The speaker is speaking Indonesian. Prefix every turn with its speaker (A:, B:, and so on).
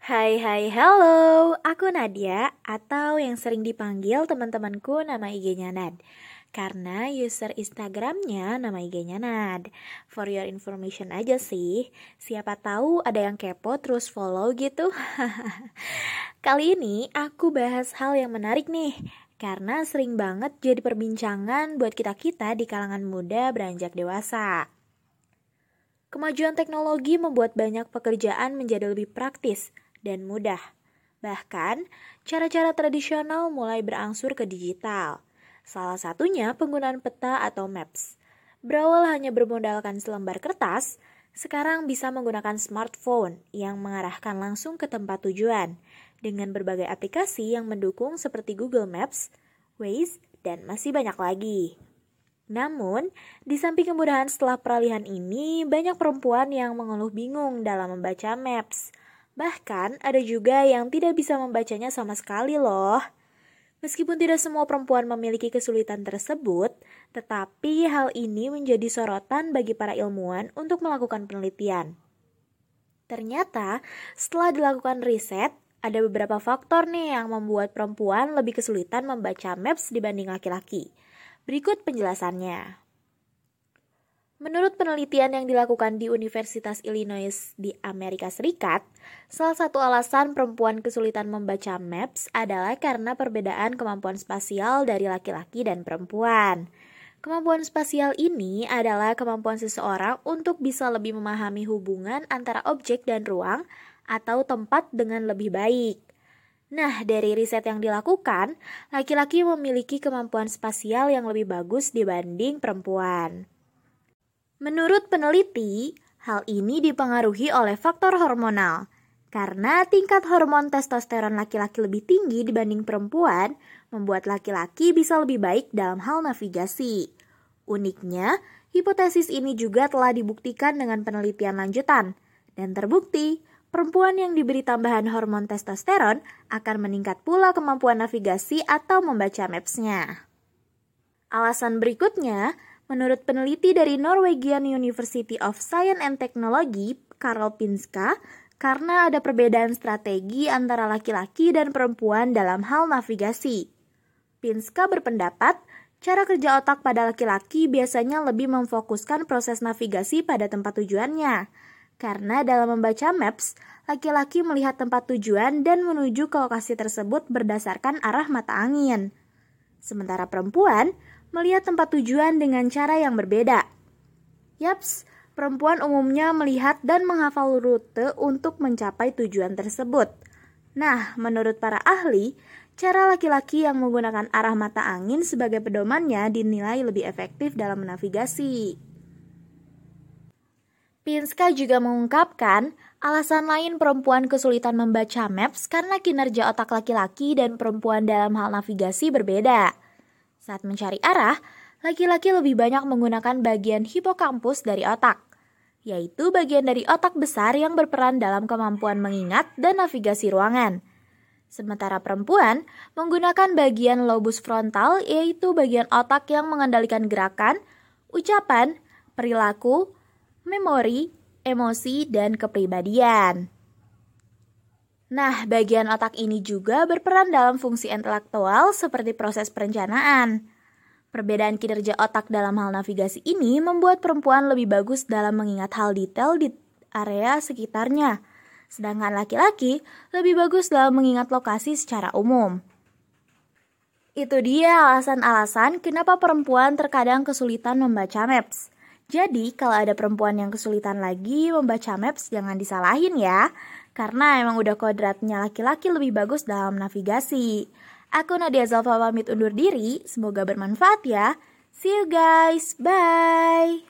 A: Hai hai hello, aku Nadia atau yang sering dipanggil teman-temanku nama IG-nya Nad Karena user Instagramnya nama IG-nya Nad For your information aja sih, siapa tahu ada yang kepo terus follow gitu. Kali ini aku bahas hal yang menarik nih. Karena sering banget jadi perbincangan buat kita-kita di kalangan muda beranjak dewasa. Kemajuan teknologi membuat banyak pekerjaan menjadi lebih praktis dan mudah. Bahkan, cara-cara tradisional mulai berangsur ke digital. Salah satunya penggunaan peta atau maps. Berawal hanya bermodalkan selembar kertas, sekarang bisa menggunakan smartphone yang mengarahkan langsung ke tempat tujuan dengan berbagai aplikasi yang mendukung seperti Google Maps, Waze, dan masih banyak lagi. Namun, di samping kemudahan setelah peralihan ini, banyak perempuan yang mengeluh bingung dalam membaca maps. Bahkan, ada juga yang tidak bisa membacanya sama sekali loh. Meskipun tidak semua perempuan memiliki kesulitan tersebut, tetapi hal ini menjadi sorotan bagi para ilmuwan untuk melakukan penelitian. Ternyata, setelah dilakukan riset, ada beberapa faktor nih yang membuat perempuan lebih kesulitan membaca maps dibanding laki-laki. Berikut penjelasannya. Menurut penelitian yang dilakukan di Universitas Illinois di Amerika Serikat, salah satu alasan perempuan kesulitan membaca maps adalah karena perbedaan kemampuan spasial dari laki-laki dan perempuan. Kemampuan spasial ini adalah kemampuan seseorang untuk bisa lebih memahami hubungan antara objek dan ruang atau tempat dengan lebih baik. Nah, dari riset yang dilakukan, laki-laki memiliki kemampuan spasial yang lebih bagus dibanding perempuan. Menurut peneliti, hal ini dipengaruhi oleh faktor hormonal. Karena tingkat hormon testosteron laki-laki lebih tinggi dibanding perempuan, membuat laki-laki bisa lebih baik dalam hal navigasi. Uniknya, hipotesis ini juga telah dibuktikan dengan penelitian lanjutan, dan terbukti perempuan yang diberi tambahan hormon testosteron akan meningkat pula kemampuan navigasi atau membaca maps-nya. Alasan berikutnya, menurut peneliti dari Norwegian University of Science and Technology, Karl Pinska, karena ada perbedaan strategi antara laki-laki dan perempuan dalam hal navigasi. Pinska berpendapat, cara kerja otak pada laki-laki biasanya lebih memfokuskan proses navigasi pada tempat tujuannya, karena dalam membaca maps, laki-laki melihat tempat tujuan dan menuju ke lokasi tersebut berdasarkan arah mata angin. Sementara perempuan melihat tempat tujuan dengan cara yang berbeda. Yaps, perempuan umumnya melihat dan menghafal rute untuk mencapai tujuan tersebut. Nah, menurut para ahli, cara laki-laki yang menggunakan arah mata angin sebagai pedomannya dinilai lebih efektif dalam menavigasi. Pinska juga mengungkapkan alasan lain perempuan kesulitan membaca maps karena kinerja otak laki-laki dan perempuan dalam hal navigasi berbeda. Saat mencari arah, laki-laki lebih banyak menggunakan bagian hipokampus dari otak, yaitu bagian dari otak besar yang berperan dalam kemampuan mengingat dan navigasi ruangan. Sementara perempuan menggunakan bagian lobus frontal, yaitu bagian otak yang mengendalikan gerakan, ucapan, perilaku, memori, emosi, dan kepribadian. Nah, bagian otak ini juga berperan dalam fungsi intelektual seperti proses perencanaan. Perbedaan kinerja otak dalam hal navigasi ini membuat perempuan lebih bagus dalam mengingat hal detail di area sekitarnya, sedangkan laki-laki lebih bagus dalam mengingat lokasi secara umum. Itu dia alasan-alasan kenapa perempuan terkadang kesulitan membaca maps. Jadi, kalau ada perempuan yang kesulitan lagi membaca maps, jangan disalahin ya. Karena emang udah kodratnya laki-laki lebih bagus dalam navigasi. Aku Nadia Zalfa pamit undur diri, semoga bermanfaat ya. See you guys, bye!